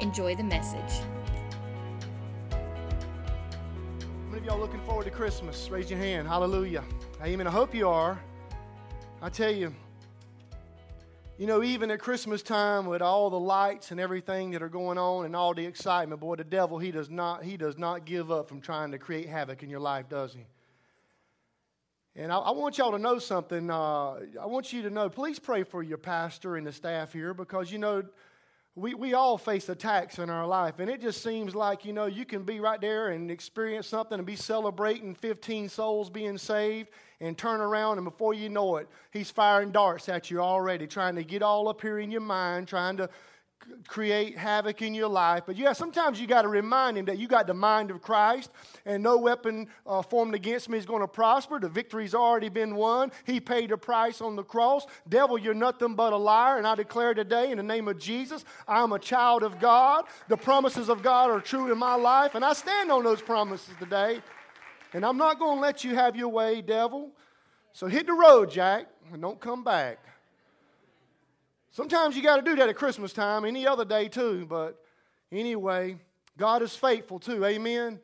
Enjoy the message. How many of y'all looking forward to Christmas? Raise your hand. Hallelujah. Amen. I hope you are. I tell you, you know, even at Christmas time with all the lights and everything that are going on and all the excitement, boy, the devil, he does not, he does not give up from trying to create havoc in your life, does he? And I, I want y'all to know something. Uh, I want you to know, please pray for your pastor and the staff here because, you know, we, we all face attacks in our life. And it just seems like, you know, you can be right there and experience something and be celebrating 15 souls being saved and turn around, and before you know it, he's firing darts at you already, trying to get all up here in your mind, trying to create havoc in your life. But yeah, sometimes you got to remind him that you got the mind of Christ and no weapon uh, formed against me is going to prosper. The victory's already been won. He paid a price on the cross. Devil, you're nothing but a liar. And I declare today in the name of Jesus, I'm a child of God. The promises of God are true in my life. And I stand on those promises today. And I'm not going to let you have your way, devil. So hit the road, Jack, and don't come back. Sometimes you got to do that at Christmas time, any other day too, but anyway, God is faithful too. Amen.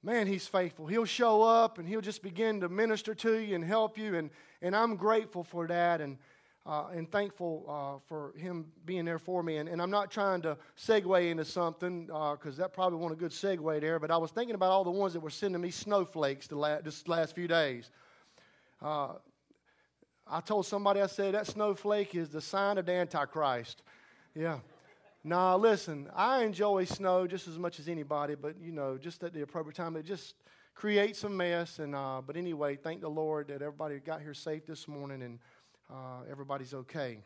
Man, He's faithful. He'll show up and He'll just begin to minister to you and help you, and, and I'm grateful for that and, uh, and thankful uh, for Him being there for me. And, and I'm not trying to segue into something because uh, that probably wasn't a good segue there, but I was thinking about all the ones that were sending me snowflakes the this last few days. I told somebody, I said, that snowflake is the sign of the Antichrist. Yeah. Now, listen, I enjoy snow just as much as anybody, but, you know, just at the appropriate time, it just creates a mess. And, uh, but anyway, thank the Lord that everybody got here safe this morning and uh, everybody's okay.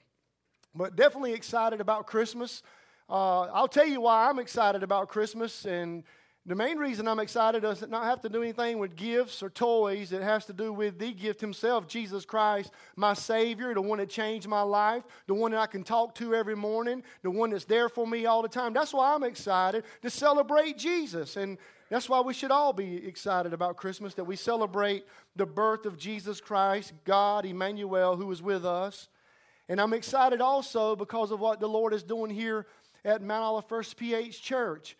But definitely excited about Christmas. Uh, I'll tell you why I'm excited about Christmas, and the main reason I'm excited does not have to do anything with gifts or toys. It has to do with the gift himself, Jesus Christ, my Savior, the one that changed my life, the one that I can talk to every morning, the one that's there for me all the time. That's why I'm excited to celebrate Jesus. And that's why we should all be excited about Christmas, that we celebrate the birth of Jesus Christ, God, Emmanuel, who is with us. And I'm excited also because of what the Lord is doing here at Mount Olive First PH Church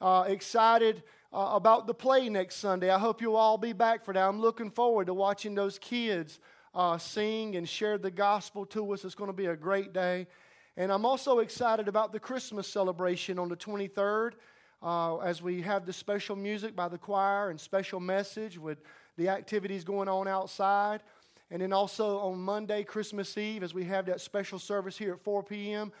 uh, excited uh, about the play next Sunday. I hope you'll all be back for that. I'm looking forward to watching those kids uh, sing and share the gospel to us. It's going to be a great day. And I'm also excited about the Christmas celebration on the 23rd uh, as we have the special music by the choir and special message with the activities going on outside. And then also on Monday, Christmas Eve, as we have that special service here at 4 p.m.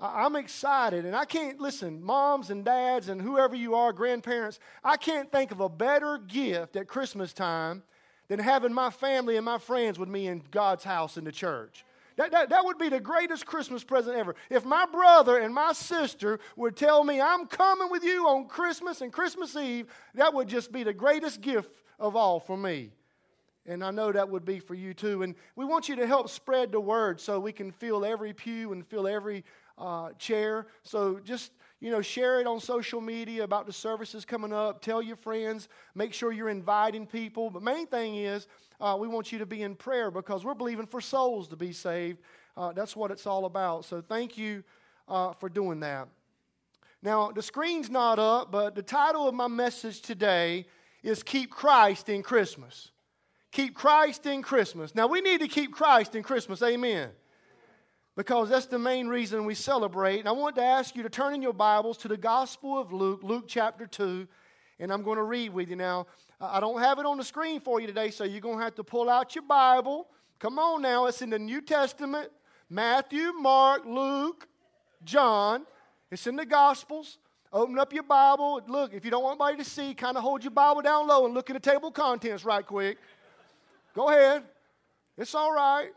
I'm excited, and I can't listen, moms and dads and whoever you are, grandparents, I can't think of a better gift at Christmas time than having my family and my friends with me in God's house in the church. That, that, that would be the greatest Christmas present ever. If my brother and my sister would tell me, I'm coming with you on Christmas and Christmas Eve, that would just be the greatest gift of all for me. And I know that would be for you too. And we want you to help spread the word so we can fill every pew and fill every uh, chair. So just, you know, share it on social media about the services coming up. Tell your friends. Make sure you're inviting people. But main thing is, uh, we want you to be in prayer because we're believing for souls to be saved. Uh, that's what it's all about. So thank you uh, for doing that. Now, the screen's not up, but the title of my message today is Keep Christ in Christmas. Keep Christ in Christmas. Now, we need to keep Christ in Christmas. Amen because that's the main reason we celebrate. And I want to ask you to turn in your Bibles to the Gospel of Luke, Luke chapter 2, and I'm going to read with you now. I don't have it on the screen for you today, so you're going to have to pull out your Bible. Come on now, it's in the New Testament Matthew, Mark, Luke, John. It's in the Gospels. Open up your Bible. Look, if you don't want anybody to see, kind of hold your Bible down low and look at the table of contents right quick. Go ahead. It's all right.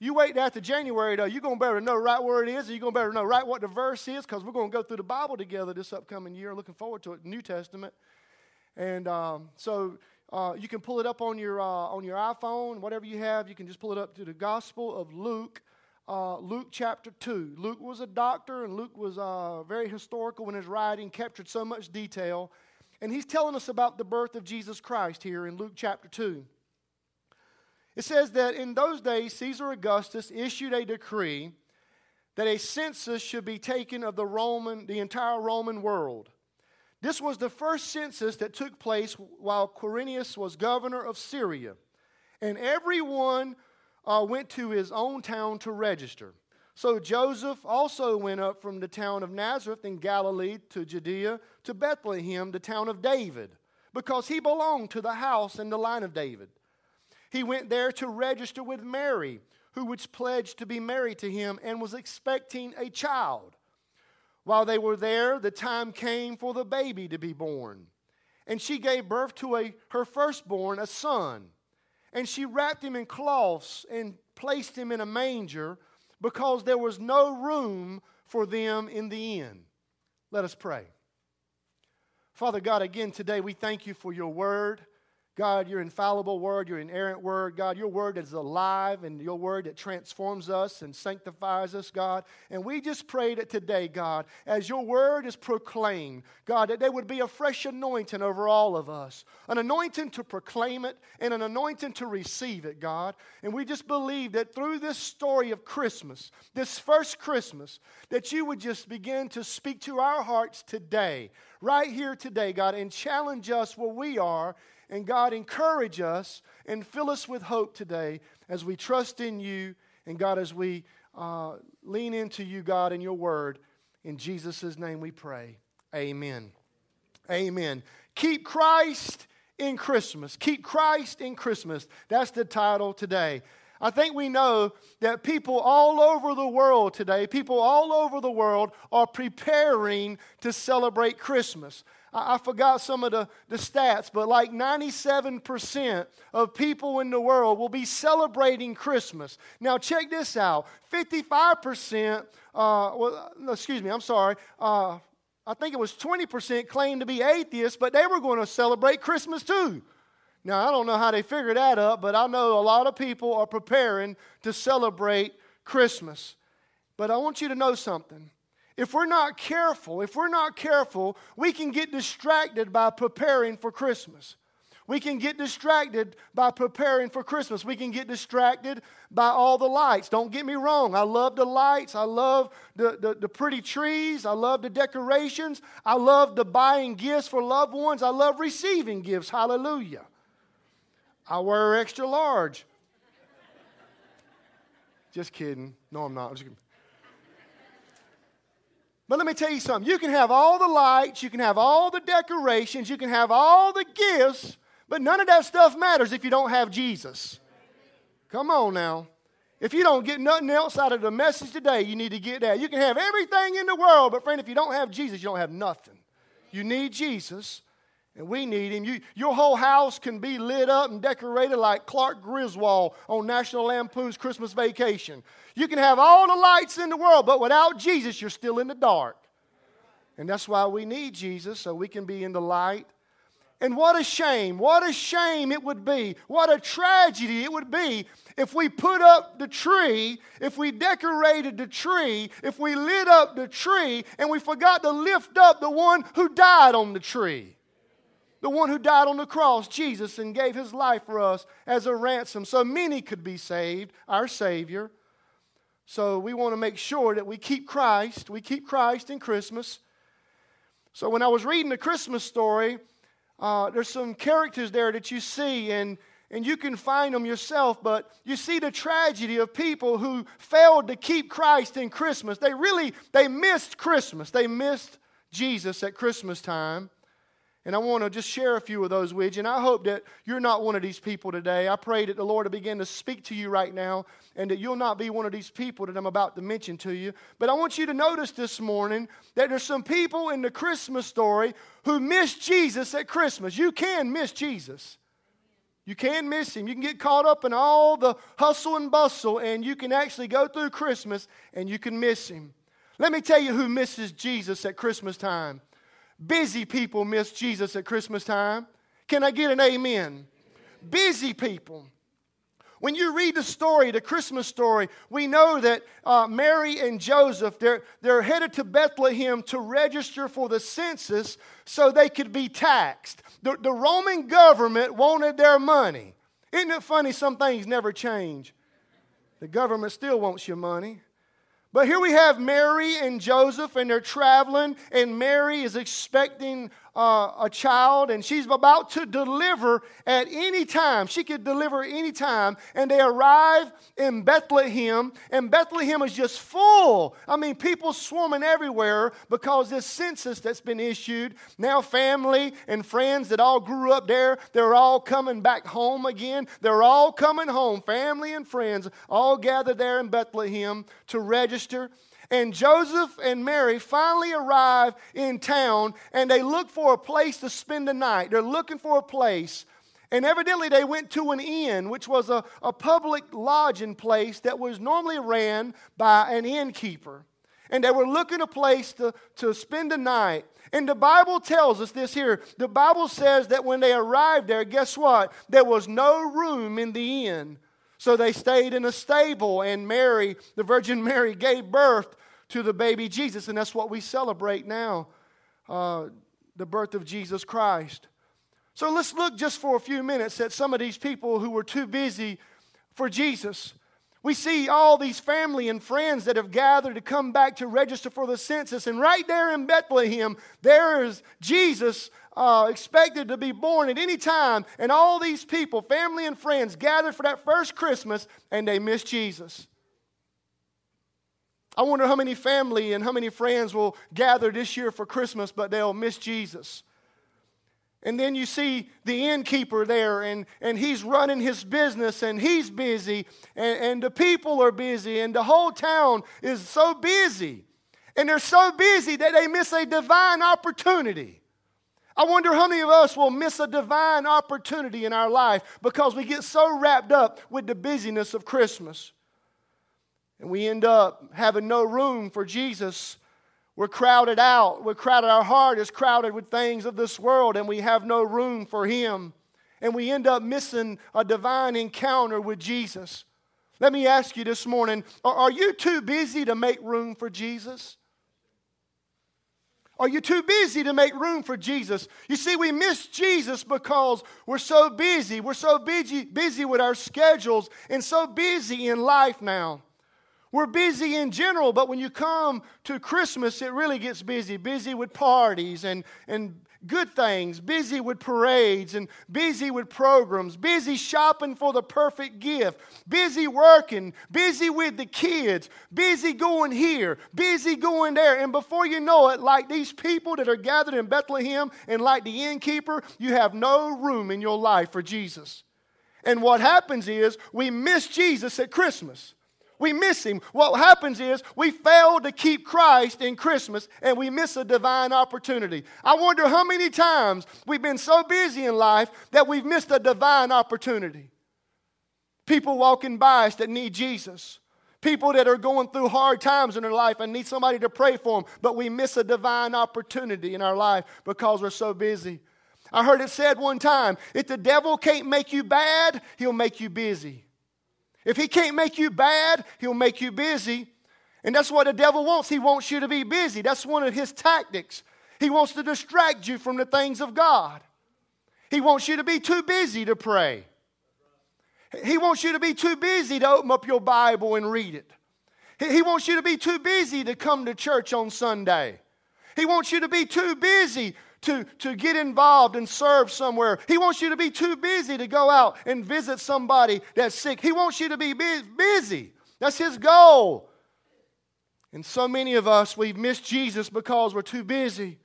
You wait after January, though, you're going to better know right where it is, and you're going to better know right what the verse is, because we're going to go through the Bible together this upcoming year. Looking forward to it, New Testament. And um, so uh, you can pull it up on your, uh, on your iPhone, whatever you have. You can just pull it up to the Gospel of Luke, uh, Luke chapter 2. Luke was a doctor, and Luke was uh, very historical in his writing, captured so much detail. And he's telling us about the birth of Jesus Christ here in Luke chapter 2. It says that in those days, Caesar Augustus issued a decree that a census should be taken of the Roman, the entire Roman world. This was the first census that took place while Quirinius was governor of Syria. And everyone uh, went to his own town to register. So Joseph also went up from the town of Nazareth in Galilee to Judea to Bethlehem, the town of David, because he belonged to the house and the line of David. He went there to register with Mary, who was pledged to be married to him and was expecting a child. While they were there, the time came for the baby to be born. And she gave birth to a, her firstborn, a son. And she wrapped him in cloths and placed him in a manger because there was no room for them in the inn. Let us pray. Father God, again today we thank you for your word. God, your infallible word, your inerrant word, God, your word is alive and your word that transforms us and sanctifies us, God. And we just pray that today, God, as your word is proclaimed, God, that there would be a fresh anointing over all of us, an anointing to proclaim it and an anointing to receive it, God. And we just believe that through this story of Christmas, this first Christmas, that you would just begin to speak to our hearts today, right here today, God, and challenge us where we are and God, encourage us and fill us with hope today as we trust in you. And God, as we uh, lean into you, God, and your word. In Jesus' name we pray. Amen. Amen. Keep Christ in Christmas. Keep Christ in Christmas. That's the title today. I think we know that people all over the world today, people all over the world are preparing to celebrate Christmas. I, I forgot some of the, the stats, but like 97% of people in the world will be celebrating Christmas. Now, check this out 55%, uh, well, excuse me, I'm sorry. Uh, I think it was 20% claimed to be atheists, but they were going to celebrate Christmas too. Now, I don't know how they figured that up, but I know a lot of people are preparing to celebrate Christmas. But I want you to know something if we're not careful, if we're not careful, we can get distracted by preparing for Christmas. We can get distracted by preparing for Christmas. We can get distracted by all the lights. Don't get me wrong. I love the lights. I love the, the, the, pretty trees. I love the decorations. I love the buying gifts for loved ones. I love receiving gifts. Hallelujah. I wear extra large. Just kidding. No, I'm not. I'm but let me tell you something. You can have all the lights, you can have all the decorations, you can have all the gifts, but none of that stuff matters if you don't have Jesus. Come on now. If you don't get nothing else out of the message today, you need to get that. You can have everything in the world, but friend, if you don't have Jesus, you don't have nothing. You need Jesus. And we need him. You, your whole house can be lit up and decorated like Clark Griswold on National Lampoon's Christmas Vacation. You can have all the lights in the world, but without Jesus, you're still in the dark. And that's why we need Jesus, so we can be in the light. And what a shame, what a shame it would be, what a tragedy it would be if we put up the tree, if we decorated the tree, if we lit up the tree, and we forgot to lift up the one who died on the tree the one who died on the cross, Jesus, and gave his life for us as a ransom so many could be saved, our Savior. So we want to make sure that we keep Christ, we keep Christ in Christmas. So when I was reading the Christmas story, uh, there's some characters there that you see, and, and you can find them yourself, but you see the tragedy of people who failed to keep Christ in Christmas. They really, they missed Christmas. They missed Jesus at Christmas time. And I want to just share a few of those with you. And I hope that you're not one of these people today. I pray that the Lord will begin to speak to you right now and that you'll not be one of these people that I'm about to mention to you. But I want you to notice this morning that there's some people in the Christmas story who miss Jesus at Christmas. You can miss Jesus. You can miss him. You can get caught up in all the hustle and bustle, and you can actually go through Christmas and you can miss him. Let me tell you who misses Jesus at Christmas time. Busy people miss Jesus at Christmas time. Can I get an amen? Busy people. When you read the story, the Christmas story, we know that uh, Mary and Joseph, they're, they're headed to Bethlehem to register for the census so they could be taxed. The, the Roman government wanted their money. Isn't it funny? Some things never change. The government still wants your money. But here we have Mary and Joseph, and they're traveling, and Mary is expecting uh, a child, and she's about to deliver at any time. She could deliver any time. And they arrive in Bethlehem, and Bethlehem is just full. I mean, people swarming everywhere because this census that's been issued. Now, family and friends that all grew up there, they're all coming back home again. They're all coming home, family and friends, all gathered there in Bethlehem to register. And Joseph and Mary finally arrive in town and they look for a place to spend the night. They're looking for a place. And evidently, they went to an inn, which was a, a public lodging place that was normally ran by an innkeeper. And they were looking a place to, to spend the night. And the Bible tells us this here. The Bible says that when they arrived there, guess what? There was no room in the inn. So they stayed in a stable, and Mary, the Virgin Mary, gave birth to the baby Jesus. And that's what we celebrate now uh, the birth of Jesus Christ. So let's look just for a few minutes at some of these people who were too busy for Jesus. We see all these family and friends that have gathered to come back to register for the census. And right there in Bethlehem, there is Jesus uh, expected to be born at any time. And all these people, family and friends, gathered for that first Christmas, and they miss Jesus. I wonder how many family and how many friends will gather this year for Christmas, but they'll miss Jesus. And then you see the innkeeper there, and, and he's running his business, and he's busy, and, and the people are busy, and the whole town is so busy. And they're so busy that they miss a divine opportunity. I wonder how many of us will miss a divine opportunity in our life because we get so wrapped up with the busyness of Christmas. And we end up having no room for Jesus. We're crowded out. We're crowded. Our heart is crowded with things of this world, and we have no room for Him. And we end up missing a divine encounter with Jesus. Let me ask you this morning are you too busy to make room for Jesus? Are you too busy to make room for Jesus? You see, we miss Jesus because we're so busy. We're so busy, busy with our schedules and so busy in life now. We're busy in general, but when you come to Christmas, it really gets busy. Busy with parties and, and good things, busy with parades and busy with programs, busy shopping for the perfect gift, busy working, busy with the kids, busy going here, busy going there. And before you know it, like these people that are gathered in Bethlehem and like the innkeeper, you have no room in your life for Jesus. And what happens is we miss Jesus at Christmas we miss him. What happens is we fail to keep Christ in Christmas and we miss a divine opportunity. I wonder how many times we've been so busy in life that we've missed a divine opportunity. People walking by us that need Jesus. People that are going through hard times in their life and need somebody to pray for them, but we miss a divine opportunity in our life because we're so busy. I heard it said one time if the devil can't make you bad, he'll make you busy. If he can't make you bad, he'll make you busy. And that's what the devil wants. He wants you to be busy. That's one of his tactics. He wants to distract you from the things of God. He wants you to be too busy to pray. He wants you to be too busy to open up your Bible and read it. He wants you to be too busy to come to church on Sunday. He wants you to be too busy to, to get involved and serve somewhere. He wants you to be too busy to go out and visit somebody that's sick. He wants you to be busy. That's his goal. And so many of us, we've missed Jesus because we're too busy.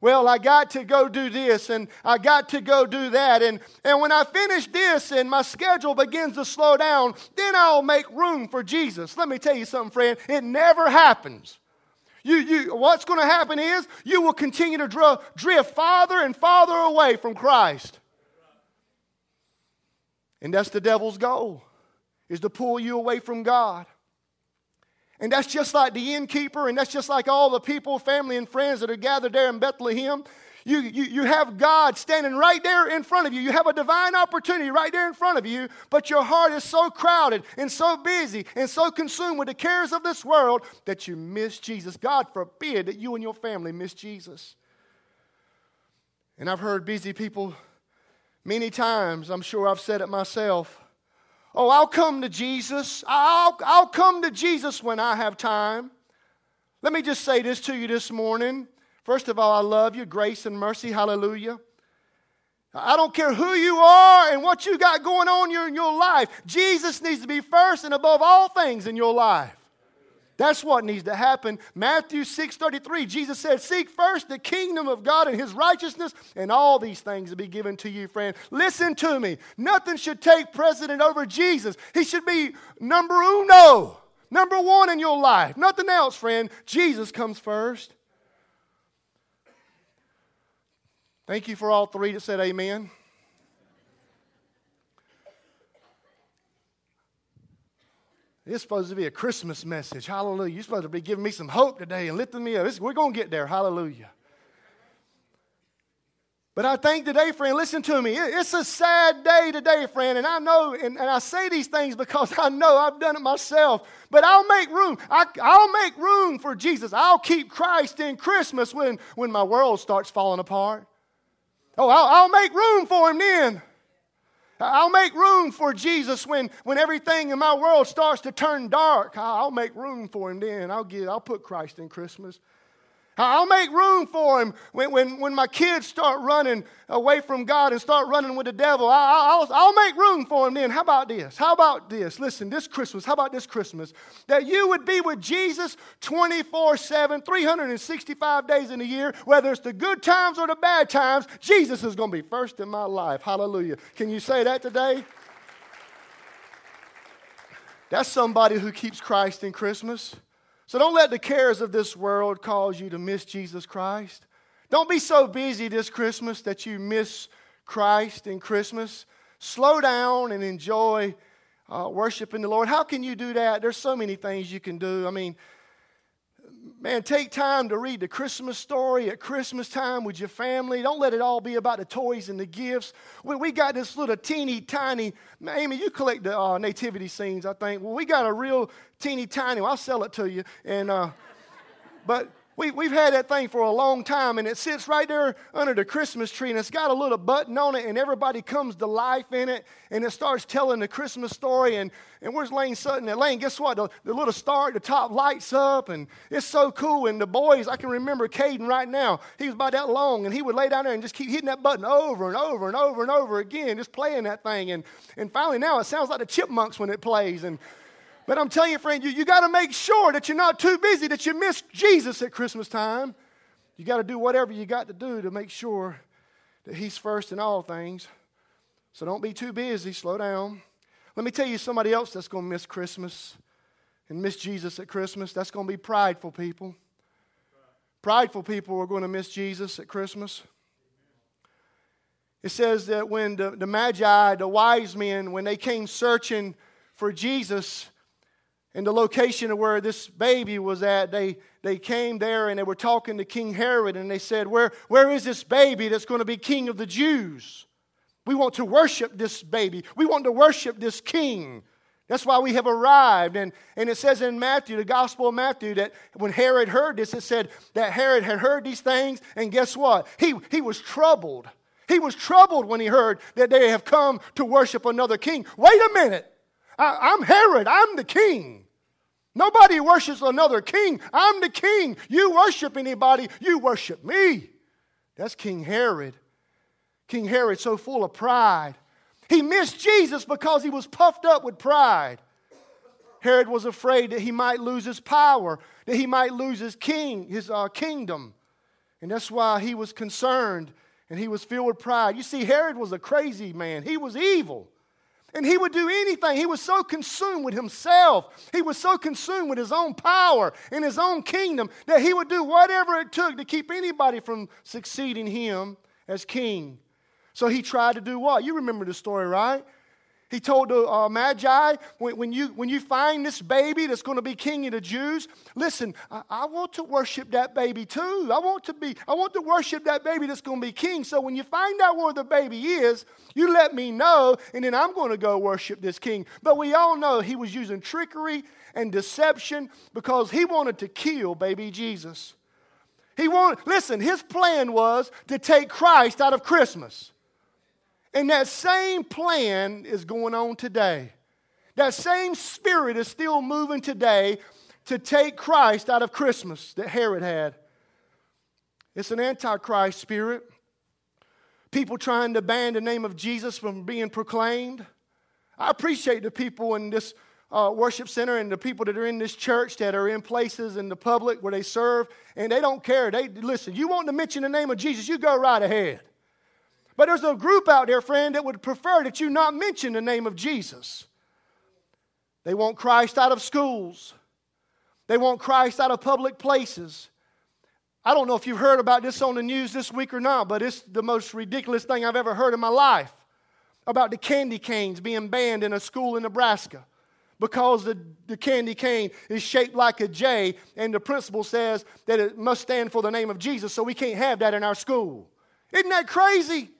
Well, I got to go do this and I got to go do that. And, and when I finish this and my schedule begins to slow down, then I'll make room for Jesus. Let me tell you something, friend. It never happens. You, you, what's going to happen is you will continue to drift farther and farther away from Christ. And that's the devil's goal, is to pull you away from God. And that's just like the innkeeper, and that's just like all the people, family, and friends that are gathered there in Bethlehem. You, you, you have God standing right there in front of you. You have a divine opportunity right there in front of you, but your heart is so crowded and so busy and so consumed with the cares of this world that you miss Jesus. God forbid that you and your family miss Jesus. And I've heard busy people many times, I'm sure I've said it myself. Oh, I'll come to Jesus. I'll, I'll come to Jesus when I have time. Let me just say this to you this morning. First of all, I love you. Grace and mercy. Hallelujah. I don't care who you are and what you got going on in your life. Jesus needs to be first and above all things in your life. That's what needs to happen. Matthew 6:33, Jesus said, "Seek first the kingdom of God and his righteousness, and all these things will be given to you, friend." Listen to me. Nothing should take precedent over Jesus. He should be number uno, number one in your life. Nothing else, friend. Jesus comes first. Thank you for all three that said amen. It's supposed to be a Christmas message. Hallelujah. You're supposed to be giving me some hope today and lifting me up. We're going to get there. Hallelujah. But I think today, friend, listen to me. It's a sad day today, friend. And I know, and, and I say these things because I know I've done it myself. But I'll make room. I, will make room for Jesus. I'll keep Christ in Christmas when, when my world starts falling apart. Oh, I'll, I'll make room for him then. I'll make room for Jesus when, when everything in my world starts to turn dark. I'll make room for him then. I'll, get, I'll put Christ in Christmas. I'll make room for him when, when, when my kids start running away from God and start running with the devil. I, will I'll make room for him then. How about this? How about this? Listen, this Christmas, how about this Christmas? That you would be with Jesus 24 7, 365 days in a year, whether it's the good times or the bad times, Jesus is going to be first in my life. Hallelujah. Can you say that today? That's somebody who keeps Christ in Christmas. So don't let the cares of this world cause you to miss Jesus Christ. Don't be so busy this Christmas that you miss Christ in Christmas. Slow down and enjoy uh, worshiping the Lord. How can you do that? There's so many things you can do. I mean, Man, take time to read the Christmas story at Christmas time with your family. Don't let it all be about the toys and the gifts. We, we got this little teeny tiny, Amy, you collect the uh, nativity scenes, I think. Well, we got a real teeny tiny, well, I'll sell it to you. And, uh, but we, we've had that thing for a long time, and it sits right there under the Christmas tree, and it's got a little button on it, and everybody comes to life in it, and it starts telling the Christmas story. And, and where's Lane Sutton? And Lane, guess what? The, the little star at the top lights up, and it's so cool. And the boys, I can remember Caden right now. He was about that long, and he would lay down there and just keep hitting that button over and over and over and over again, just playing that thing. And, and finally, now it sounds like the chipmunks when it plays. And but I'm telling you, friend, you, you got to make sure that you're not too busy, that you miss Jesus at Christmas time. You got to do whatever you got to do to make sure that He's first in all things. So don't be too busy. Slow down. Let me tell you somebody else that's going to miss Christmas and miss Jesus at Christmas. That's going to be prideful people. Prideful people are going to miss Jesus at Christmas. It says that when the, the Magi, the wise men, when they came searching for Jesus, and the location of where this baby was at, they, they came there and they were talking to King Herod and they said, where, where is this baby that's going to be king of the Jews? We want to worship this baby. We want to worship this king. That's why we have arrived. And, and it says in Matthew, the Gospel of Matthew, that when Herod heard this, it said that Herod had heard these things, and guess what? He, he was troubled. He was troubled when he heard that they have come to worship another king. Wait a minute. I, I'm Herod, I'm the king. Nobody worships another king. I'm the king. You worship anybody, you worship me. That's King Herod. King Herod, so full of pride. He missed Jesus because he was puffed up with pride. Herod was afraid that he might lose his power, that he might lose his king, his uh, kingdom. And that's why he was concerned and he was filled with pride. You see, Herod was a crazy man, he was evil. And he would do anything. He was so consumed with himself. He was so consumed with his own power and his own kingdom that he would do whatever it took to keep anybody from succeeding him as king. So he tried to do what? You remember the story, right? He told the uh, Magi, when, when, you, when you find this baby that's going to be king of the Jews, listen, I, I, want to worship that baby too. I want to be, I want to worship that baby that's going to be king. So when you find out where the baby is, you let me know, and then I'm going to go worship this king. But we all know he was using trickery and deception because he wanted to kill baby Jesus. He wanted, listen, his plan was to take Christ out of Christmas. And that same plan is going on today. That same spirit is still moving today to take Christ out of Christmas that Herod had. It's an antichrist spirit. People trying to ban the name of Jesus from being proclaimed. I appreciate the people in this uh, worship center and the people that are in this church that are in places in the public where they serve, and they don't care. They listen. You want to mention the name of Jesus? You go right ahead. But there's a group out there, friend, that would prefer that you not mention the name of Jesus. They want Christ out of schools, they want Christ out of public places. I don't know if you've heard about this on the news this week or not, but it's the most ridiculous thing I've ever heard in my life about the candy canes being banned in a school in Nebraska because the, the candy cane is shaped like a J, and the principal says that it must stand for the name of Jesus, so we can't have that in our school. Isn't that crazy?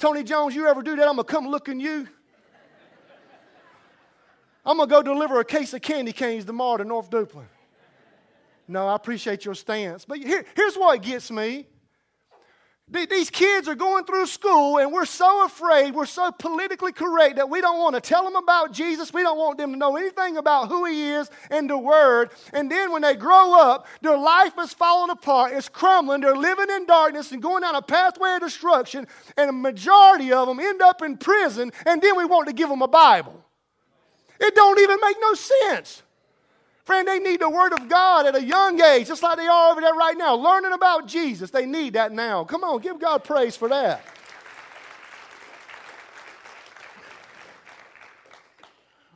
Tony Jones, you ever do that? I'm going to come look in you. I'm going to go deliver a case of candy canes tomorrow to North Duplin. No, I appreciate your stance. But here, here's what gets me these kids are going through school, and we're so afraid, we're so politically correct that we don't want to tell them about Jesus. We don't want them to know anything about who He is and the Word. And then when they grow up, their life is falling apart, it's crumbling, they're living in darkness and going down a pathway of destruction, and a majority of them end up in prison, and then we want to give them a Bible. It don't even make no sense. Friend, they need the Word of God at a young age, just like they are over there right now, learning about Jesus. They need that now. Come on, give God praise for that.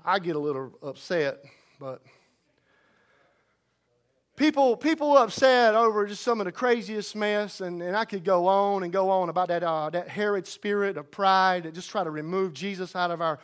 I get a little upset, but people people upset over just some of the craziest mess, and, and I could go on and go on about that, uh, that Herod spirit of pride that just try to remove Jesus out of our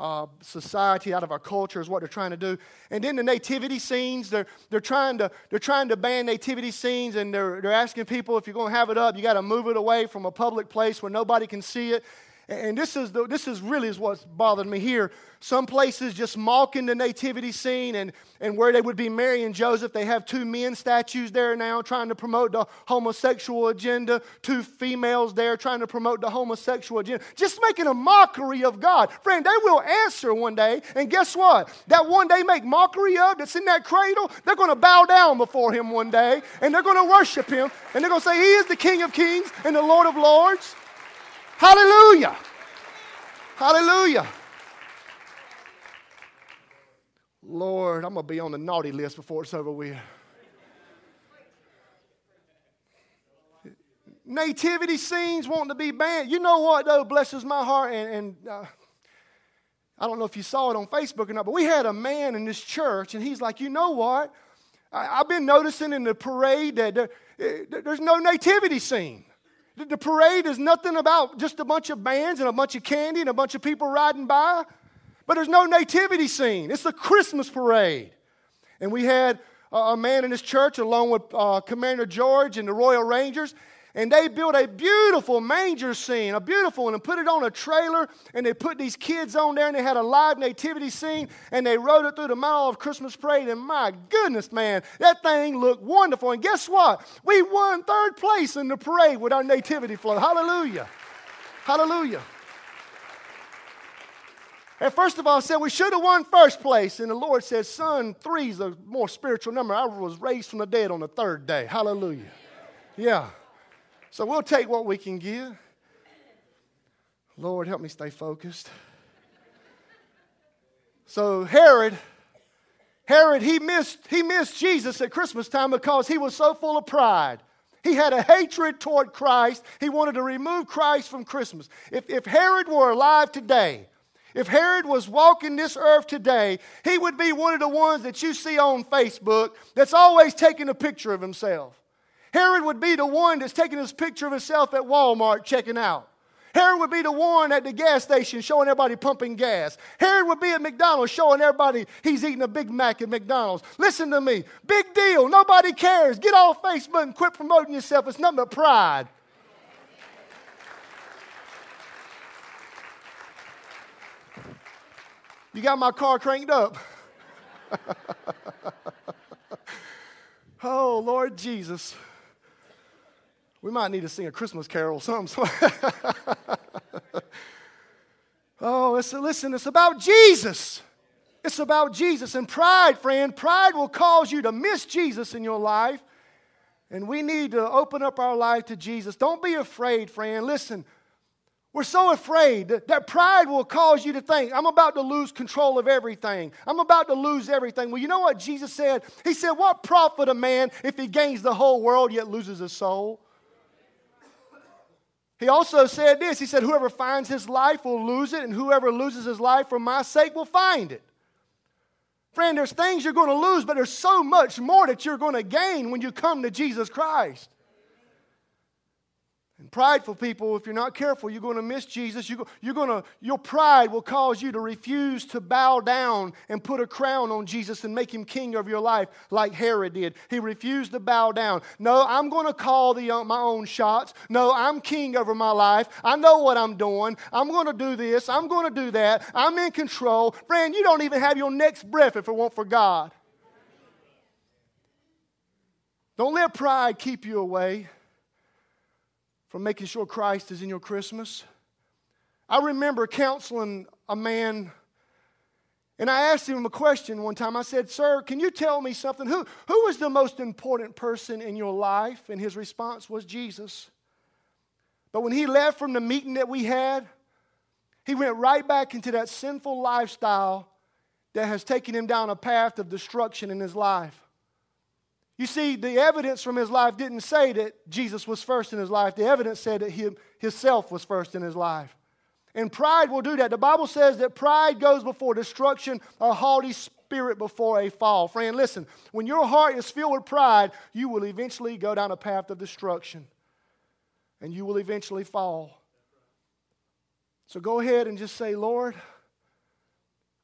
uh, society, out of our culture, is what they're trying to do. And then the nativity scenes, they're, they're, trying, to, they're trying to ban nativity scenes, and they're, they're asking people if you're going to have it up, you got to move it away from a public place where nobody can see it. And this is, the, this is really is what's bothered me here. Some places just mocking the nativity scene and, and where they would be Mary and Joseph, they have two men statues there now trying to promote the homosexual agenda, two females there trying to promote the homosexual agenda, just making a mockery of God. Friend, they will answer one day, and guess what? That one they make mockery of that's in that cradle, they're going to bow down before him one day, and they're going to worship him, and they're going to say, He is the King of kings and the Lord of lords. Hallelujah. Hallelujah. Lord, I'm going to be on the naughty list before it's over with. Nativity scenes wanting to be banned. You know what, though, blesses my heart, and, and uh, I don't know if you saw it on Facebook or not, but we had a man in this church, and he's like, you know what? I, have been noticing in the parade that there, eh, there's no nativity scene. The parade is nothing about just a bunch of bands and a bunch of candy and a bunch of people riding by, but there's no nativity scene. It's a Christmas parade. And we had a man in this church, along with uh, Commander George and the Royal Rangers, and they built a beautiful manger scene, a beautiful one, and put it on a trailer. And they put these kids on there, and they had a live nativity scene, and they rode it through the Mile of Christmas Parade. And my goodness, man, that thing looked wonderful. And guess what? We won third place in the parade with our nativity float. Hallelujah! Hallelujah! And first of all, I said we should have won first place. And the Lord said, Son, three's a more spiritual number. I was raised from the dead on the third day. Hallelujah. Yeah. So we'll take what we can give. Lord, help me stay focused. So Herod, Herod, he missed, he missed Jesus at Christmas time because he was so full of pride. He had a hatred toward Christ. He wanted to remove Christ from Christmas. If, if Herod were alive today, if Herod was walking this earth today, he would be one of the ones that you see on Facebook that's always taking a picture of himself. Herod would be the one that's taking his picture of himself at Walmart checking out. Herod would be the one at the gas station showing everybody pumping gas. Herod would be at McDonald's showing everybody he's eating a Big Mac at McDonald's. Listen to me. Big deal. Nobody cares. Get off Facebook and quit promoting yourself. It's nothing but pride. You got my car cranked up. oh, Lord Jesus. We might need to sing a Christmas carol, something. oh, it's, a listen, it's about Jesus. It's about Jesus. And pride, friend, pride will cause you to miss Jesus in your life. And we need to open up our life to Jesus. Don't be afraid, friend. Listen, we're so afraid that, that, pride will cause you to think, I'm about to lose control of everything. I'm about to lose everything. Well, you know what Jesus said? He said, What profit a man if he gains the whole world yet loses his soul? He also said this He said, Whoever finds his life will lose it, and whoever loses his life for my sake will find it. Friend, there's things you're going to lose, but there's so much more that you're going to gain when you come to Jesus Christ. And prideful people, if you're not careful, you're going to miss Jesus. You, you're going to, your pride will cause you to refuse to bow down and put a crown on Jesus and make him king of your life like Herod did. He refused to bow down. No, I'm going to call the, uh, my own shots. No, I'm king over my life. I know what I'm doing. I'm going to do this. I'm going to do that. I'm in control. Friend, you don't even have your next breath if it weren't for God. Don't let pride keep you away from making sure Christ is in your Christmas. I remember counseling a man, and I asked him a question one time. I said, Sir, can you tell me something? Who, who is the most important person in your life? And his response was Jesus. But when he left from the meeting that we had, he went right back into that sinful lifestyle that has taken him down a path of destruction in his life. You see, the evidence from his life didn't say that Jesus was first in his life. The evidence said that he, himself was first in his life. And pride will do that. The Bible says that pride goes before destruction, a haughty spirit before a fall. Friend, listen, when your heart is filled with pride, you will eventually go down a path of destruction and you will eventually fall. So go ahead and just say, Lord,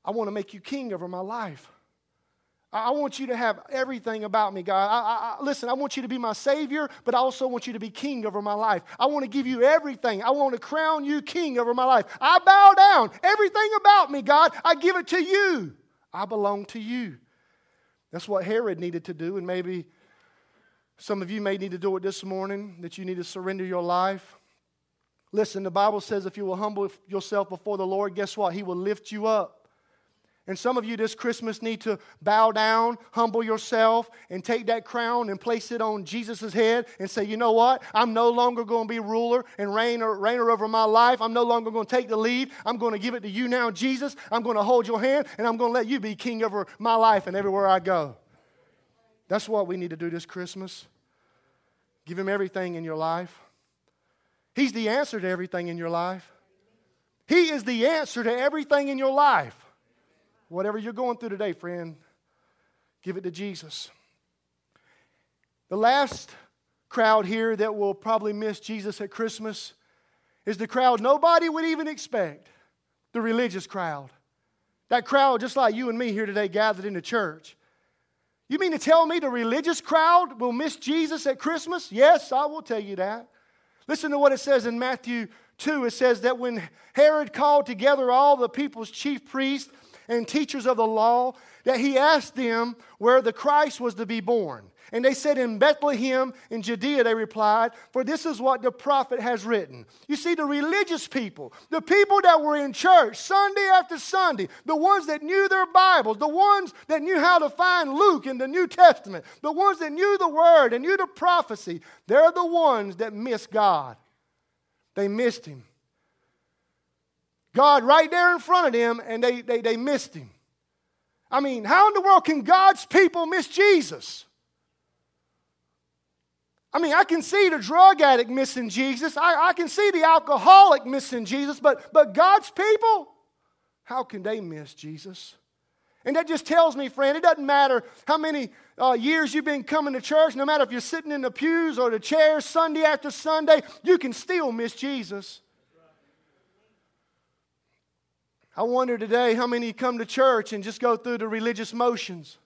I want to make you king over my life. I want you to have everything about me, God. I, I, listen, I want you to be my Savior, but I also want you to be King over my life. I want to give you everything. I want to crown you King over my life. I bow down. Everything about me, God, I give it to you. I belong to you. That's what Herod needed to do, and maybe some of you may need to do it this morning, that you need to surrender your life. Listen, the Bible says if you will humble yourself before the Lord, guess what? He will lift you up. And some of you this Christmas need to bow down, humble yourself, and take that crown and place it on Jesus' head and say, you know what? I'm no longer going to be ruler and reigner, reigner over my life. I'm no longer going to take the lead. I'm going to give it to you now, Jesus. I'm going to hold your hand, and I'm going to let you be king over my life and everywhere I go. That's what we need to do this Christmas. Give him everything in your life. He's the answer to everything in your life. He is the answer to everything in your life. Whatever you're going through today, friend, give it to Jesus. The last crowd here that will probably miss Jesus at Christmas is the crowd nobody would even expect the religious crowd. That crowd, just like you and me here today, gathered in the church. You mean to tell me the religious crowd will miss Jesus at Christmas? Yes, I will tell you that. Listen to what it says in Matthew 2. It says that when Herod called together all the people's chief priests and teachers of the law that he asked them where the Christ was to be born. And they said, In Bethlehem in Judea, they replied, For this is what the prophet has written. You see, the religious people, the people that were in church Sunday after Sunday, the ones that knew their Bibles, the ones that knew how to find Luke in the New Testament, the ones that knew the Word and knew the prophecy, they're the ones that missed God. They missed Him. God right there in front of them, and they, they, they missed him. I mean, how in the world can God's people miss Jesus? I mean, I can see the drug addict missing Jesus. I, I can see the alcoholic missing Jesus, but, but God's people, how can they miss Jesus? And that just tells me, friend, it doesn't matter how many uh, years you've been coming to church, no matter if you're sitting in the pews or the chairs Sunday after Sunday, you can still miss Jesus. I wonder today how many come to church and just go through the religious motions.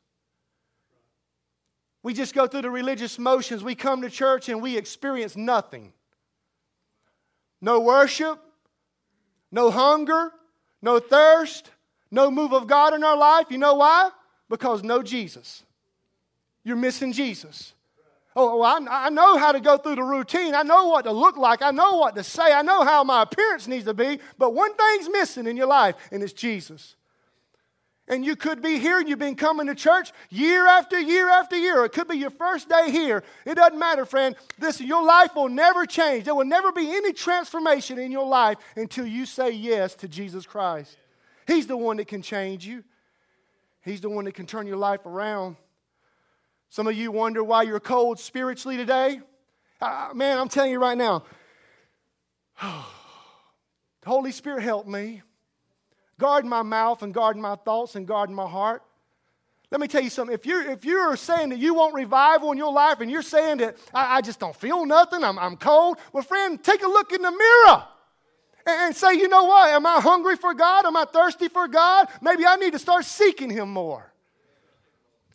We just go through the religious motions. We come to church and we experience nothing. No worship, no hunger, no thirst, no move of God in our life. You know why? Because no Jesus. You're missing Jesus. Oh, I, I know how to go through the routine. I know what to look like. I know what to say. I know how my appearance needs to be. But one thing's missing in your life, and it's Jesus. And you could be here and you've been coming to church year after year after year. It could be your first day here. It doesn't matter, friend. Listen, your life will never change. There will never be any transformation in your life until you say yes to Jesus Christ. He's the one that can change you, He's the one that can turn your life around. Some of you wonder why you're cold spiritually today. Uh, man, I'm telling you right now, Holy Spirit, help me. Guard my mouth and guard my thoughts and guard my heart. Let me tell you something. If you're, if you're saying that you want revival in your life and you're saying that I, I just don't feel nothing, I'm, I'm cold, well, friend, take a look in the mirror and, and say, you know what? Am I hungry for God? Am I thirsty for God? Maybe I need to start seeking Him more.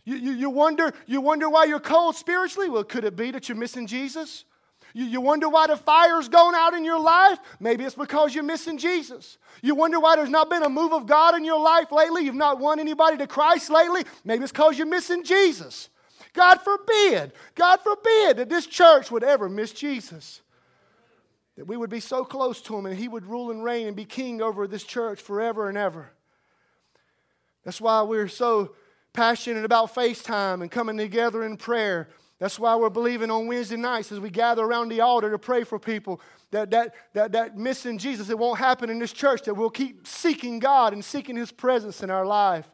You, you, you, wonder, you wonder why you're cold spiritually? Well, could it be that you're missing Jesus? You, you wonder why the fire's gone out in your life? Maybe it's because you're missing Jesus. You wonder why there's not been a move of God in your life lately? You've not won anybody to Christ lately? Maybe it's because you're missing Jesus. God forbid, God forbid that this church would ever miss Jesus. That we would be so close to Him and He would rule and reign and be king over this church forever and ever. That's why we're so passionate about FaceTime and coming together in prayer. That's why we're believing on Wednesday nights as we gather around the altar to pray for people that, that, that, that missing Jesus, it won't happen in this church, that we'll keep seeking God and seeking His presence in our life.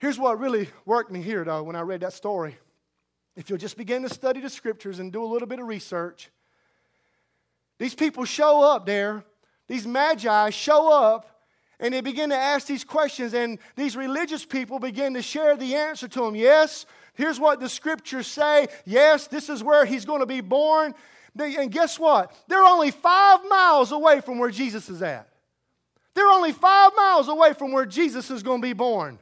Here's what really worked me here, though, when I read that story. If you'll just begin to study the scriptures and do a little bit of research, these people show up there, these magi show up and they begin to ask these questions, and these religious people begin to share the answer to them. Yes, here's what the scriptures say. Yes, this is where he's going to be born. And guess what? They're only five miles away from where Jesus is at. They're only five miles away from where Jesus is going to be born.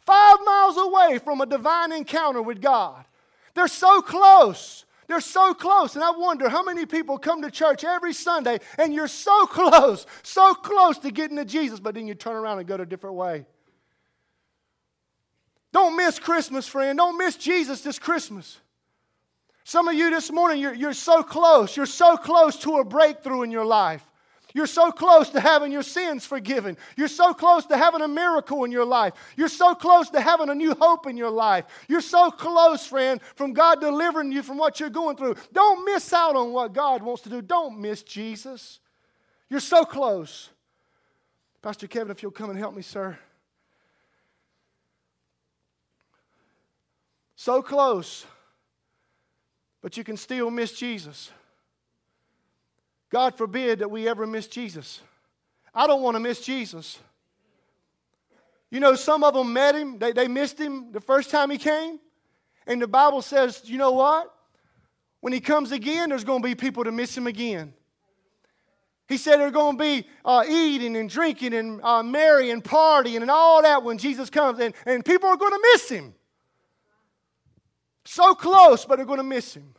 Five miles away from a divine encounter with God. They're so close. They're so close. And I wonder how many people come to church every Sunday and you're so close, so close to getting to Jesus, but then you turn around and go to a different way. Don't miss Christmas, friend. Don't miss Jesus this Christmas. Some of you this morning, you're, you're so close. You're so close to a breakthrough in your life. You're so close to having your sins forgiven. You're so close to having a miracle in your life. You're so close to having a new hope in your life. You're so close, friend, from God delivering you from what you're going through. Don't miss out on what God wants to do. Don't miss Jesus. You're so close. Pastor Kevin, if you'll come and help me, sir. So close, but you can still miss Jesus. God forbid that we ever miss Jesus. I don't want to miss Jesus. You know, some of them met him, they, they missed him the first time he came. And the Bible says, you know what? When he comes again, there's going to be people to miss him again. He said there's going to be uh, eating and drinking and uh, merry and partying and all that when Jesus comes. And, and people are going to miss him. So close, but they're going to miss him.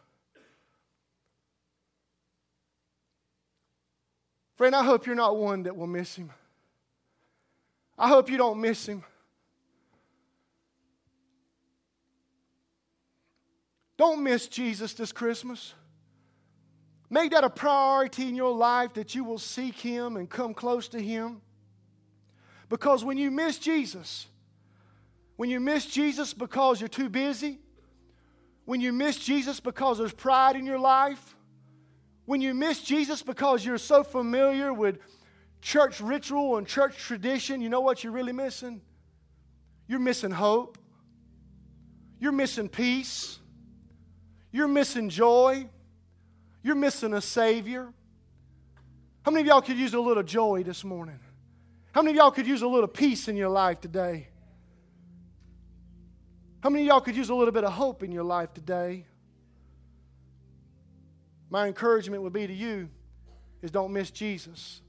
Friend, I hope you're not one that will miss him. I hope you don't miss him. Don't miss Jesus this Christmas. Make that a priority in your life that you will seek him and come close to him. Because when you miss Jesus, when you miss Jesus because you're too busy, when you miss Jesus because there's pride in your life, when you miss Jesus because you're so familiar with church ritual and church tradition, you know what you're really missing? You're missing hope. You're missing peace. You're missing joy. You're missing a Savior. How many of y'all could use a little joy this morning? How many of y'all could use a little peace in your life today? How many of y'all could use a little bit of hope in your life today? My encouragement would be to you is don't miss Jesus.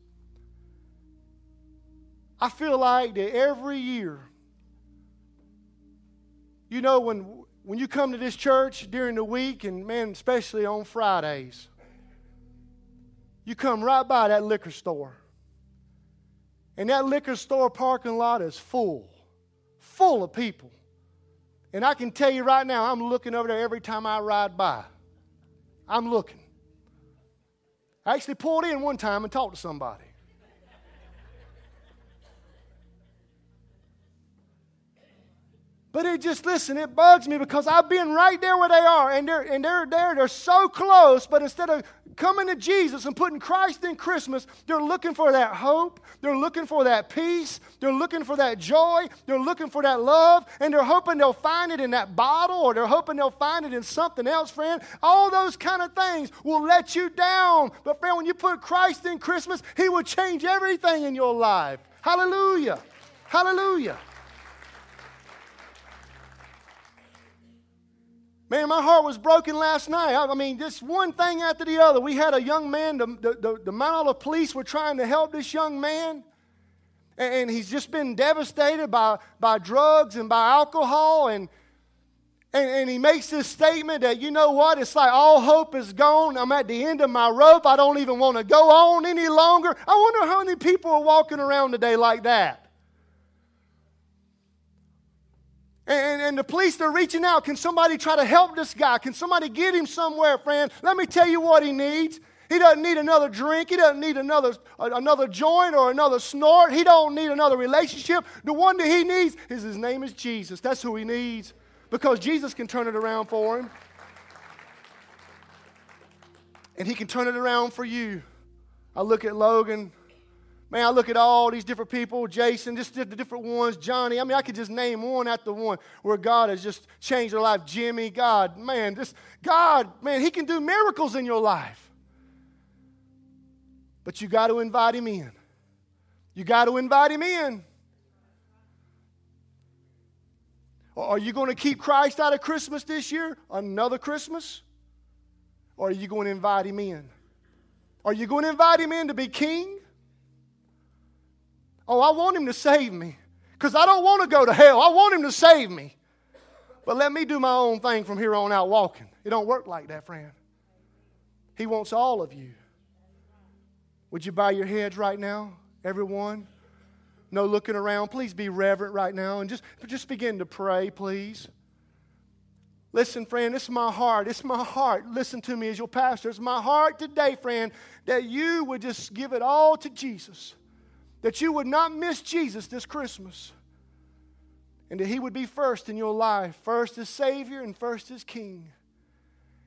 I feel like that every year, you know, when, when you come to this church during the week, and man, especially on Fridays, you come right by that liquor store. And that liquor store parking lot is full, full of people. And I can tell you right now, I'm looking over there every time I ride by. I'm looking. I actually pulled in one time and talked to somebody. But it just, listen, it bugs me because I've been right there where they are, and they're, and they're there, they're so close, but instead of coming to Jesus and putting Christ in Christmas, they're looking for that hope, they're looking for that peace, they're looking for that joy, they're looking for that love, and they're hoping they'll find it in that bottle or they're hoping they'll find it in something else, friend. All those kind of things will let you down. But, friend, when you put Christ in Christmas, He will change everything in your life. Hallelujah. Hallelujah. Man, my heart was broken last night. I, mean, just one thing after the other. We had a young man, the, the, the, the police were trying to help this young man, and, and he's just been devastated by, by drugs and by alcohol. And, and, and he makes this statement that, you know what, it's like all hope is gone. I'm at the end of my rope. I don't even want to go on any longer. I wonder how many people are walking around today like that. And, and, the police, they're reaching out. Can somebody try to help this guy? Can somebody get him somewhere, friend? Let me tell you what he needs. He doesn't need another drink. He doesn't need another, another joint or another snort. He don't need another relationship. The one that he needs is his name is Jesus. That's who he needs because Jesus can turn it around for him. And he can turn it around for you. I look at Logan Man, I look at all these different people, Jason, just the different ones, Johnny. I mean, I could just name one after one where God has just changed their life. Jimmy, God, man, this God, man, He can do miracles in your life. But you got to invite Him in. You got to invite Him in. Are you going to keep Christ out of Christmas this year? Another Christmas? Or are you going to invite Him in? Are you going to invite Him in to be king? Oh, I want him to save me because I don't want to go to hell. I want him to save me. But let me do my own thing from here on out walking. It don't work like that, friend. He wants all of you. Would you bow your heads right now, everyone? No looking around. Please be reverent right now and just, just begin to pray, please. Listen, friend, it's my heart. It's my heart. Listen to me as your pastor. It's my heart today, friend, that you would just give it all to Jesus that you would not miss Jesus this Christmas. And that He would be first in your life, first as Savior and first as King.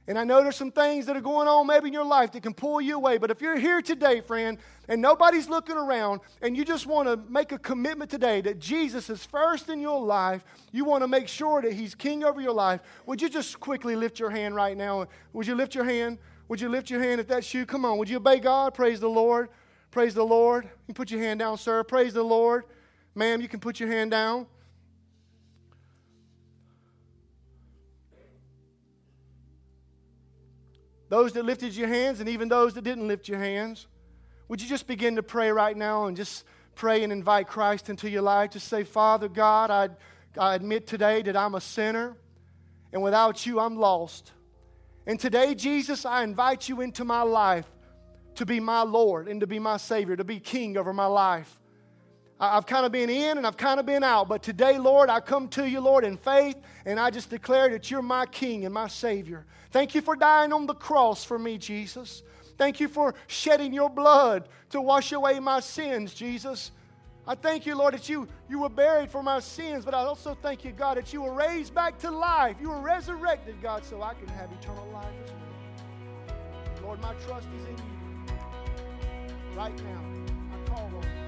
And I know there's some things that are going on maybe in your life that can pull you away. But if you're here today, friend, and nobody's looking around, and you just want to make a commitment today that Jesus is first in your life, you want to make sure that He's King over your life, would you just quickly lift your hand right now? Would you lift your hand? Would you lift your hand if that's you? Come on. Would you obey God? Praise the Lord. Praise the Lord. You can put your hand down, sir. Praise the Lord. Ma'am, you can put your hand down. Those that lifted your hands and even those that didn't lift your hands, would you just begin to pray right now and just pray and invite Christ into your life? Just say, Father God, I, I admit today that I'm a sinner, and without you, I'm lost. And today, Jesus, I invite you into my life to be my Lord and to be my Savior, to be King over my life. I've kind of been in and I've kind of been out, but today, Lord, I come to you, Lord, in faith, and I just declare that you're my King and my Savior. Thank you for dying on the cross for me, Jesus. Thank you for shedding your blood to wash away my sins, Jesus. I thank you, Lord, that you, you were buried for my sins, but I also thank you, God, that you were raised back to life. You were resurrected, God, so I can have eternal life. Lord, my trust is in you right now. I call on you.